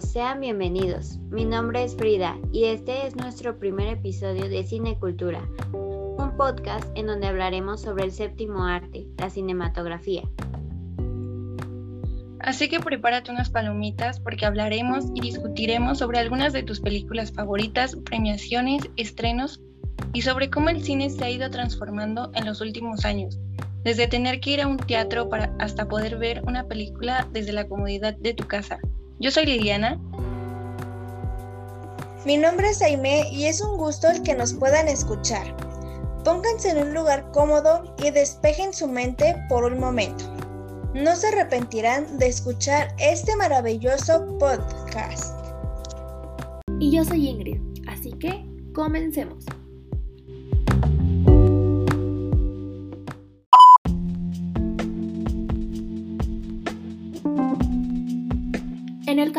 Sean bienvenidos. Mi nombre es Frida y este es nuestro primer episodio de Cine Cultura, un podcast en donde hablaremos sobre el séptimo arte, la cinematografía. Así que prepárate unas palomitas porque hablaremos y discutiremos sobre algunas de tus películas favoritas, premiaciones, estrenos y sobre cómo el cine se ha ido transformando en los últimos años desde tener que ir a un teatro para hasta poder ver una película desde la comodidad de tu casa. Yo soy Liliana. Mi nombre es Aime y es un gusto el que nos puedan escuchar. Pónganse en un lugar cómodo y despejen su mente por un momento. No se arrepentirán de escuchar este maravilloso podcast. Y yo soy Ingrid, así que comencemos.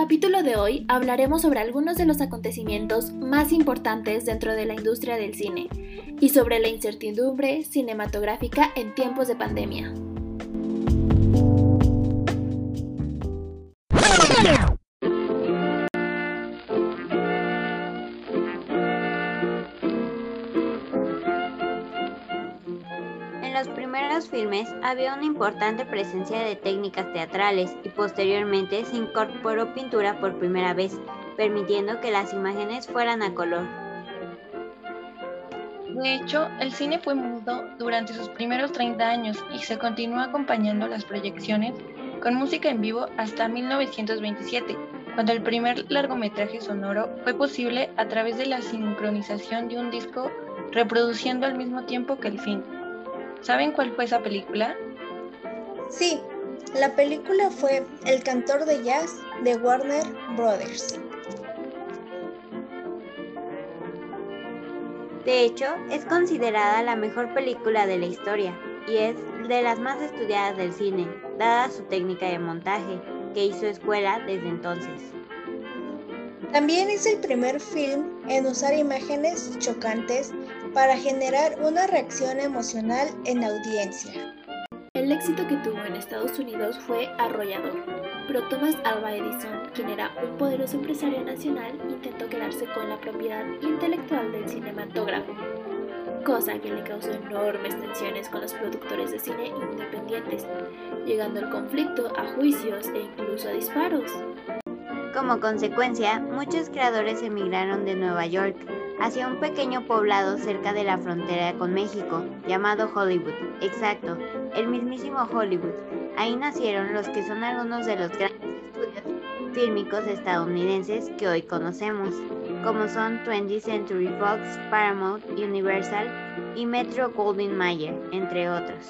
Capítulo de hoy hablaremos sobre algunos de los acontecimientos más importantes dentro de la industria del cine y sobre la incertidumbre cinematográfica en tiempos de pandemia. Había una importante presencia de técnicas teatrales y posteriormente se incorporó pintura por primera vez, permitiendo que las imágenes fueran a color. De hecho, el cine fue mudo durante sus primeros 30 años y se continuó acompañando las proyecciones con música en vivo hasta 1927, cuando el primer largometraje sonoro fue posible a través de la sincronización de un disco reproduciendo al mismo tiempo que el film. ¿Saben cuál fue esa película? Sí, la película fue El cantor de jazz de Warner Brothers. De hecho, es considerada la mejor película de la historia y es de las más estudiadas del cine, dada su técnica de montaje, que hizo escuela desde entonces. También es el primer film en usar imágenes chocantes para generar una reacción emocional en la audiencia. El éxito que tuvo en Estados Unidos fue arrollador, pero Thomas Alva Edison, quien era un poderoso empresario nacional, intentó quedarse con la propiedad intelectual del cinematógrafo, cosa que le causó enormes tensiones con los productores de cine independientes, llegando el conflicto a juicios e incluso a disparos. Como consecuencia, muchos creadores emigraron de Nueva York hacia un pequeño poblado cerca de la frontera con México, llamado Hollywood. Exacto, el mismísimo Hollywood. Ahí nacieron los que son algunos de los grandes estudios fílmicos estadounidenses que hoy conocemos, como son 20th Century Fox, Paramount, Universal y Metro Goldwyn Mayer, entre otros.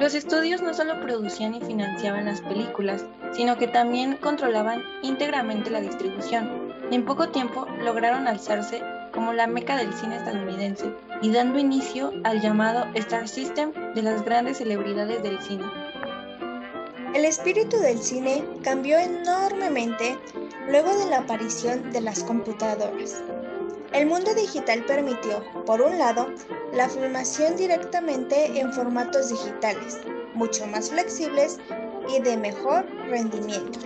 Los estudios no solo producían y financiaban las películas, sino que también controlaban íntegramente la distribución. En poco tiempo lograron alzarse como la meca del cine estadounidense y dando inicio al llamado Star System de las grandes celebridades del cine. El espíritu del cine cambió enormemente luego de la aparición de las computadoras. El mundo digital permitió, por un lado, la filmación directamente en formatos digitales, mucho más flexibles y de mejor rendimiento.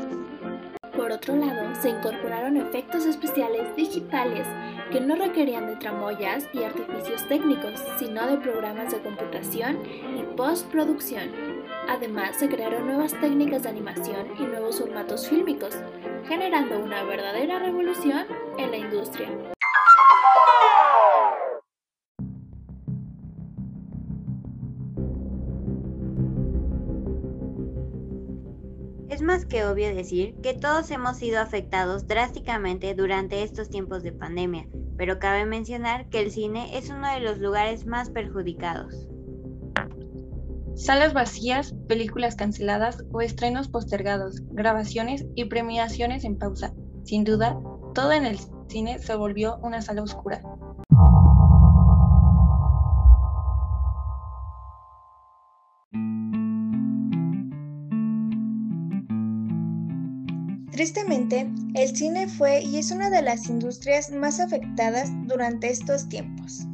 Por otro lado, se incorporaron efectos especiales digitales que no requerían de tramoyas y artificios técnicos, sino de programas de computación y postproducción. Además, se crearon nuevas técnicas de animación y nuevos formatos fílmicos, generando una verdadera revolución en la industria. Que obvio decir que todos hemos sido afectados drásticamente durante estos tiempos de pandemia, pero cabe mencionar que el cine es uno de los lugares más perjudicados. Salas vacías, películas canceladas o estrenos postergados, grabaciones y premiaciones en pausa. Sin duda, todo en el cine se volvió una sala oscura. Tristemente, el cine fue y es una de las industrias más afectadas durante estos tiempos.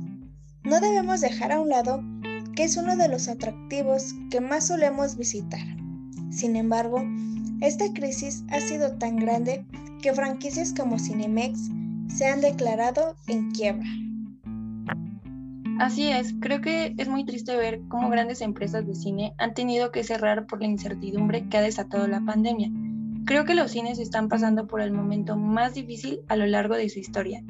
No debemos dejar a un lado que es uno de los atractivos que más solemos visitar. Sin embargo, Esta crisis ha sido tan grande que franquicias como Cinemex se han declarado en quiebra. Así es, creo que es muy triste ver cómo grandes empresas de cine han tenido que cerrar por la incertidumbre que ha desatado la pandemia. Creo que los cines están pasando por el momento más difícil a lo largo de su historia.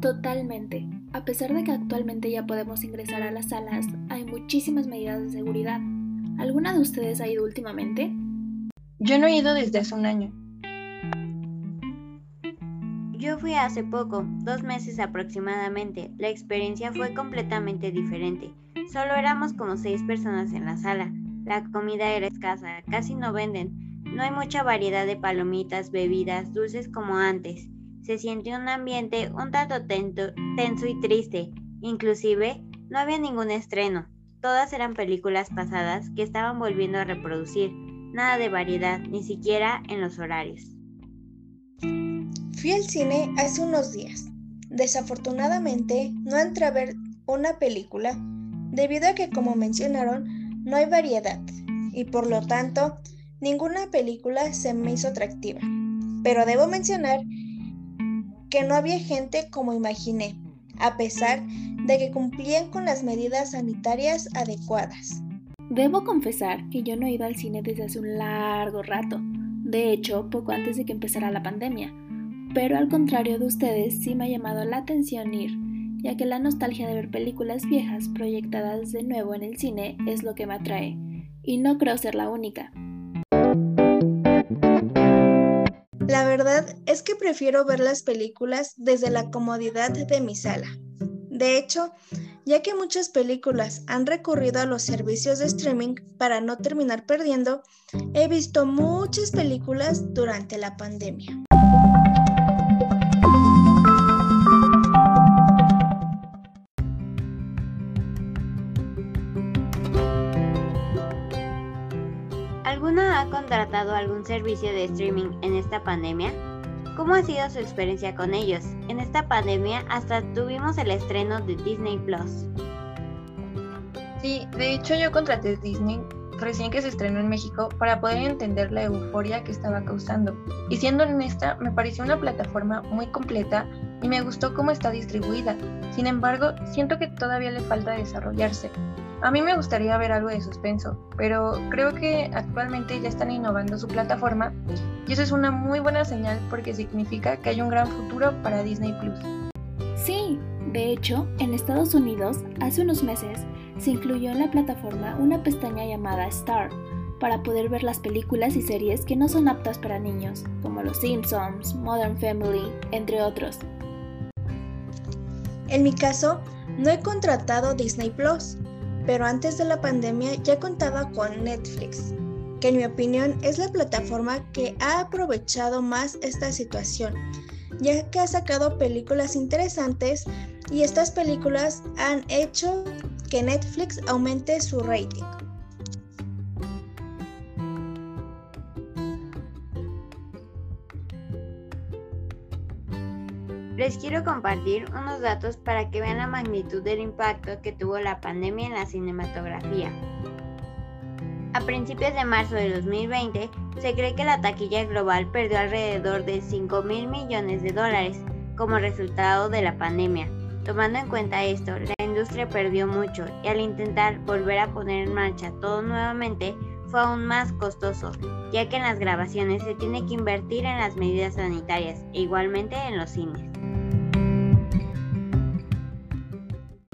Totalmente. A pesar de que actualmente ya podemos ingresar a las salas, hay muchísimas medidas de seguridad. ¿Alguna de ustedes ha ido últimamente? Yo no he ido desde hace un año. Yo fui hace poco, dos meses aproximadamente. La experiencia fue completamente diferente. Solo éramos como seis personas en la sala. La comida era escasa, casi no venden. No hay mucha variedad de palomitas, bebidas, dulces como antes. Se siente un ambiente un tanto tenso y triste. Inclusive, no había ningún estreno. Todas eran películas pasadas que estaban volviendo a reproducir. Nada de variedad, ni siquiera en los horarios. Fui al cine hace unos días. Desafortunadamente, no entré a ver una película debido a que, como mencionaron, no hay variedad y por lo tanto, ninguna película se me hizo atractiva. Pero debo mencionar que no había gente como imaginé, a pesar de que cumplían con las medidas sanitarias adecuadas. Debo confesar que yo no he ido al cine desde hace un largo rato, de hecho, poco antes de que empezara la pandemia pero al contrario de ustedes sí me ha llamado la atención ir, ya que la nostalgia de ver películas viejas proyectadas de nuevo en el cine es lo que me atrae, y no creo ser la única. La verdad es que prefiero ver las películas desde la comodidad de mi sala. De hecho, ya que muchas películas han recurrido a los servicios de streaming para no terminar perdiendo, he visto muchas películas durante la pandemia. Contratado algún servicio de streaming en esta pandemia? ¿Cómo ha sido su experiencia con ellos? En esta pandemia hasta tuvimos el estreno de Disney Plus. Sí, de hecho yo contraté Disney recién que se estrenó en México para poder entender la euforia que estaba causando. Y siendo honesta, me pareció una plataforma muy completa y me gustó cómo está distribuida. Sin embargo, siento que todavía le falta desarrollarse. A mí me gustaría ver algo de suspenso, pero creo que actualmente ya están innovando su plataforma y eso es una muy buena señal porque significa que hay un gran futuro para Disney Plus. Sí, de hecho, en Estados Unidos, hace unos meses, se incluyó en la plataforma una pestaña llamada Star para poder ver las películas y series que no son aptas para niños, como Los Simpsons, Modern Family, entre otros. En mi caso, no he contratado Disney Plus, pero antes de la pandemia ya contaba con Netflix, que en mi opinión es la plataforma que ha aprovechado más esta situación, ya que ha sacado películas interesantes y estas películas han hecho que Netflix aumente su rating. Les quiero compartir unos datos para que vean la magnitud del impacto que tuvo la pandemia en la cinematografía. A principios de marzo de 2020, se cree que la taquilla global perdió alrededor de 5 mil millones de dólares como resultado de la pandemia. Tomando en cuenta esto, la industria perdió mucho y al intentar volver a poner en marcha todo nuevamente fue aún más costoso, ya que en las grabaciones se tiene que invertir en las medidas sanitarias e igualmente en los cines.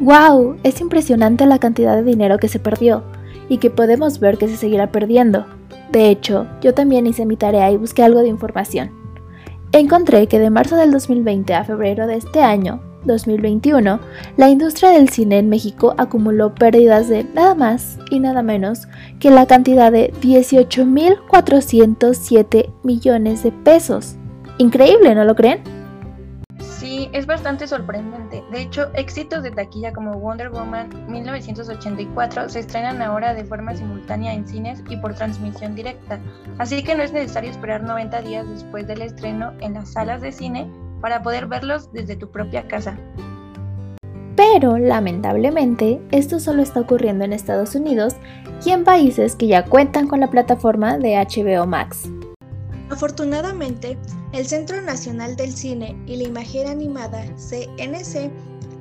¡Wow! Es impresionante la cantidad de dinero que se perdió y que podemos ver que se seguirá perdiendo. De hecho, yo también hice mi tarea y busqué algo de información. Encontré que de marzo del 2020 a febrero de este año, 2021, la industria del cine en México acumuló pérdidas de nada más y nada menos que la cantidad de 18.407 millones de pesos. Increíble, ¿no lo creen? Es bastante sorprendente. De hecho, éxitos de taquilla como Wonder Woman 1984 se estrenan ahora de forma simultánea en cines y por transmisión directa, así que no es necesario esperar 90 días después del estreno en las salas de cine para poder verlos desde tu propia casa. Pero, lamentablemente, esto solo está ocurriendo en Estados Unidos y en países que ya cuentan con la plataforma de HBO Max. Afortunadamente, el Centro Nacional del Cine y la Imagen Animada, CNC,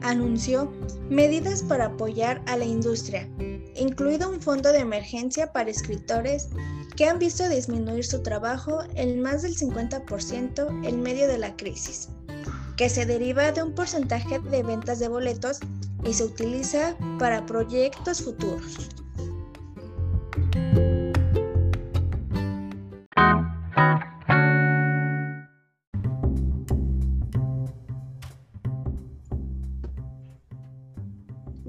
anunció medidas para apoyar a la industria, incluido un fondo de emergencia para escritores que han visto disminuir su trabajo en más del 50% en medio de la crisis, que se deriva de un porcentaje de ventas de boletos y se utiliza para proyectos futuros.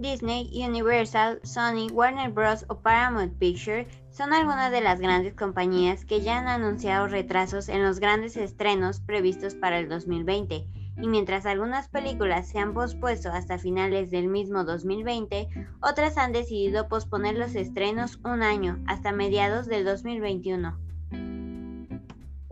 Disney, Universal, Sony, Warner Bros. o Paramount Pictures son algunas de las grandes compañías que ya han anunciado retrasos en los grandes estrenos previstos para el 2020. Y mientras algunas películas se han pospuesto hasta finales del mismo 2020, otras han decidido posponer los estrenos un año, hasta mediados del 2021.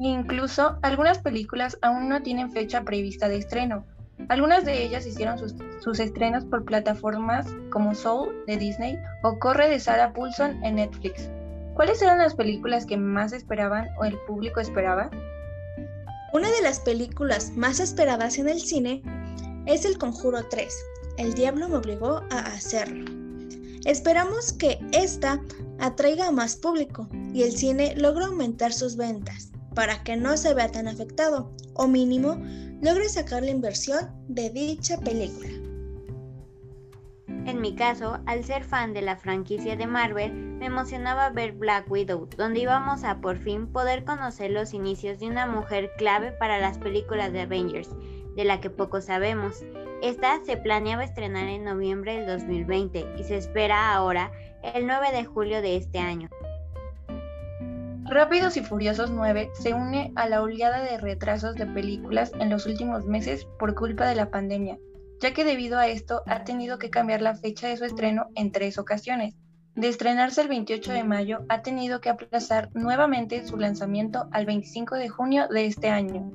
Incluso algunas películas aún no tienen fecha prevista de estreno, algunas de ellas hicieron sus, estrenos por plataformas como Soul de Disney o Corre de Sarah Paulson en Netflix. ¿Cuáles eran las películas que más esperaban o el público esperaba? Una de las películas más esperadas en el cine es El Conjuro 3. El diablo me obligó a hacerlo. Esperamos que esta atraiga a más público y el cine logre aumentar sus ventas para que no se vea tan afectado o mínimo logre sacar la inversión de dicha película. En mi caso, al ser fan de la franquicia de Marvel, me emocionaba ver Black Widow, donde íbamos a por fin poder conocer los inicios de una mujer clave para las películas de Avengers, de la que poco sabemos. Esta se planeaba estrenar en noviembre del 2020 y se espera ahora el 9 de julio de este año. Rápidos y Furiosos 9 se une a la oleada de retrasos de películas en los últimos meses por culpa de la pandemia, ya que debido a esto ha tenido que cambiar la fecha de su estreno en tres ocasiones. De estrenarse el 28 de mayo, ha tenido que aplazar nuevamente su lanzamiento al 25 de junio de este año.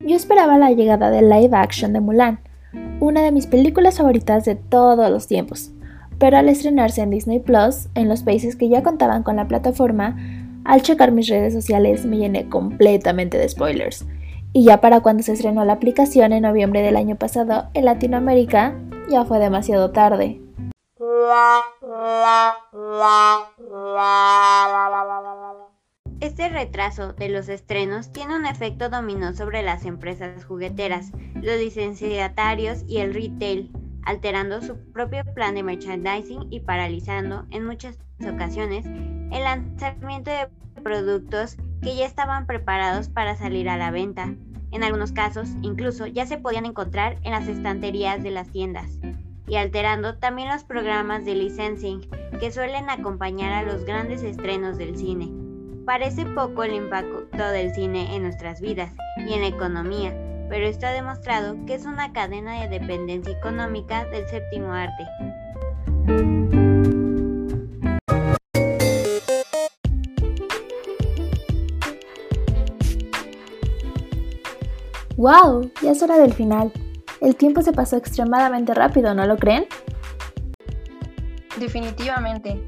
Yo esperaba la llegada del live action de Mulan, una de mis películas favoritas de todos los tiempos, pero al estrenarse en Disney Plus, en los países que ya contaban con la plataforma, al checar mis redes sociales me llené completamente de spoilers. Y ya para cuando se estrenó la aplicación en noviembre del año pasado en Latinoamérica, ya fue demasiado tarde. Este retraso de los estrenos tiene un efecto dominó sobre las empresas jugueteras, los licenciatarios y el retail, alterando su propio plan de merchandising y paralizando, en muchas ocasiones, el lanzamiento de productos que ya estaban preparados para salir a la venta. En algunos casos, incluso ya se podían encontrar en las estanterías de las tiendas, y alterando también los programas de licensing que suelen acompañar a los grandes estrenos del cine. Parece poco el impacto del cine en nuestras vidas y en la economía, pero esto ha demostrado que es una cadena de dependencia económica del séptimo arte. ¡Wow! Ya es hora del final. El tiempo se pasó extremadamente rápido, ¿no lo creen? Definitivamente.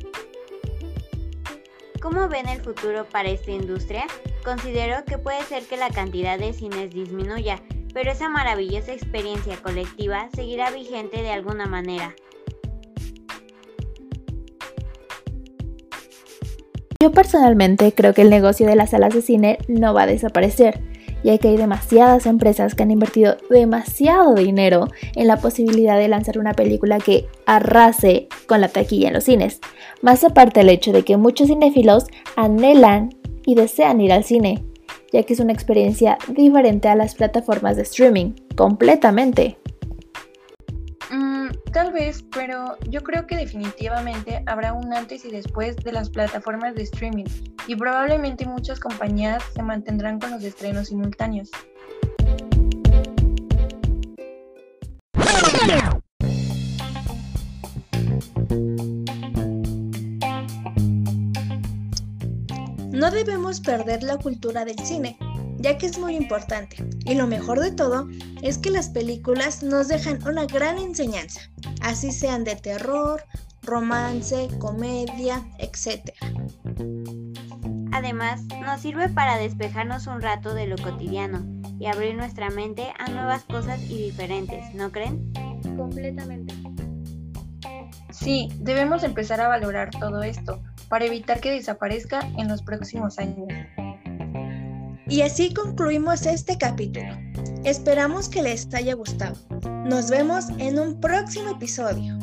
¿Cómo ven el futuro para esta industria? Considero que puede ser que la cantidad de cines disminuya, pero esa maravillosa experiencia colectiva seguirá vigente de alguna manera. Yo personalmente creo que el negocio de las salas de cine no va a desaparecer ya que hay demasiadas empresas que han invertido demasiado dinero en la posibilidad de lanzar una película que arrase con la taquilla en los cines. Más aparte el hecho de que muchos cinéfilos anhelan y desean ir al cine, ya que es una experiencia diferente a las plataformas de streaming, completamente. Tal vez, pero yo creo que definitivamente habrá un antes y después de las plataformas de streaming y probablemente muchas compañías se mantendrán con los estrenos simultáneos. No debemos perder la cultura del cine, ya que es muy importante. Y lo mejor de todo es que las películas nos dejan una gran enseñanza, así sean de terror, romance, comedia, etc. Además, nos sirve para despejarnos un rato de lo cotidiano y abrir nuestra mente a nuevas cosas y diferentes, ¿no creen? Completamente. Sí, debemos empezar a valorar todo esto para evitar que desaparezca en los próximos años. Y así concluimos este capítulo. Esperamos que les haya gustado. Nos vemos en un próximo episodio.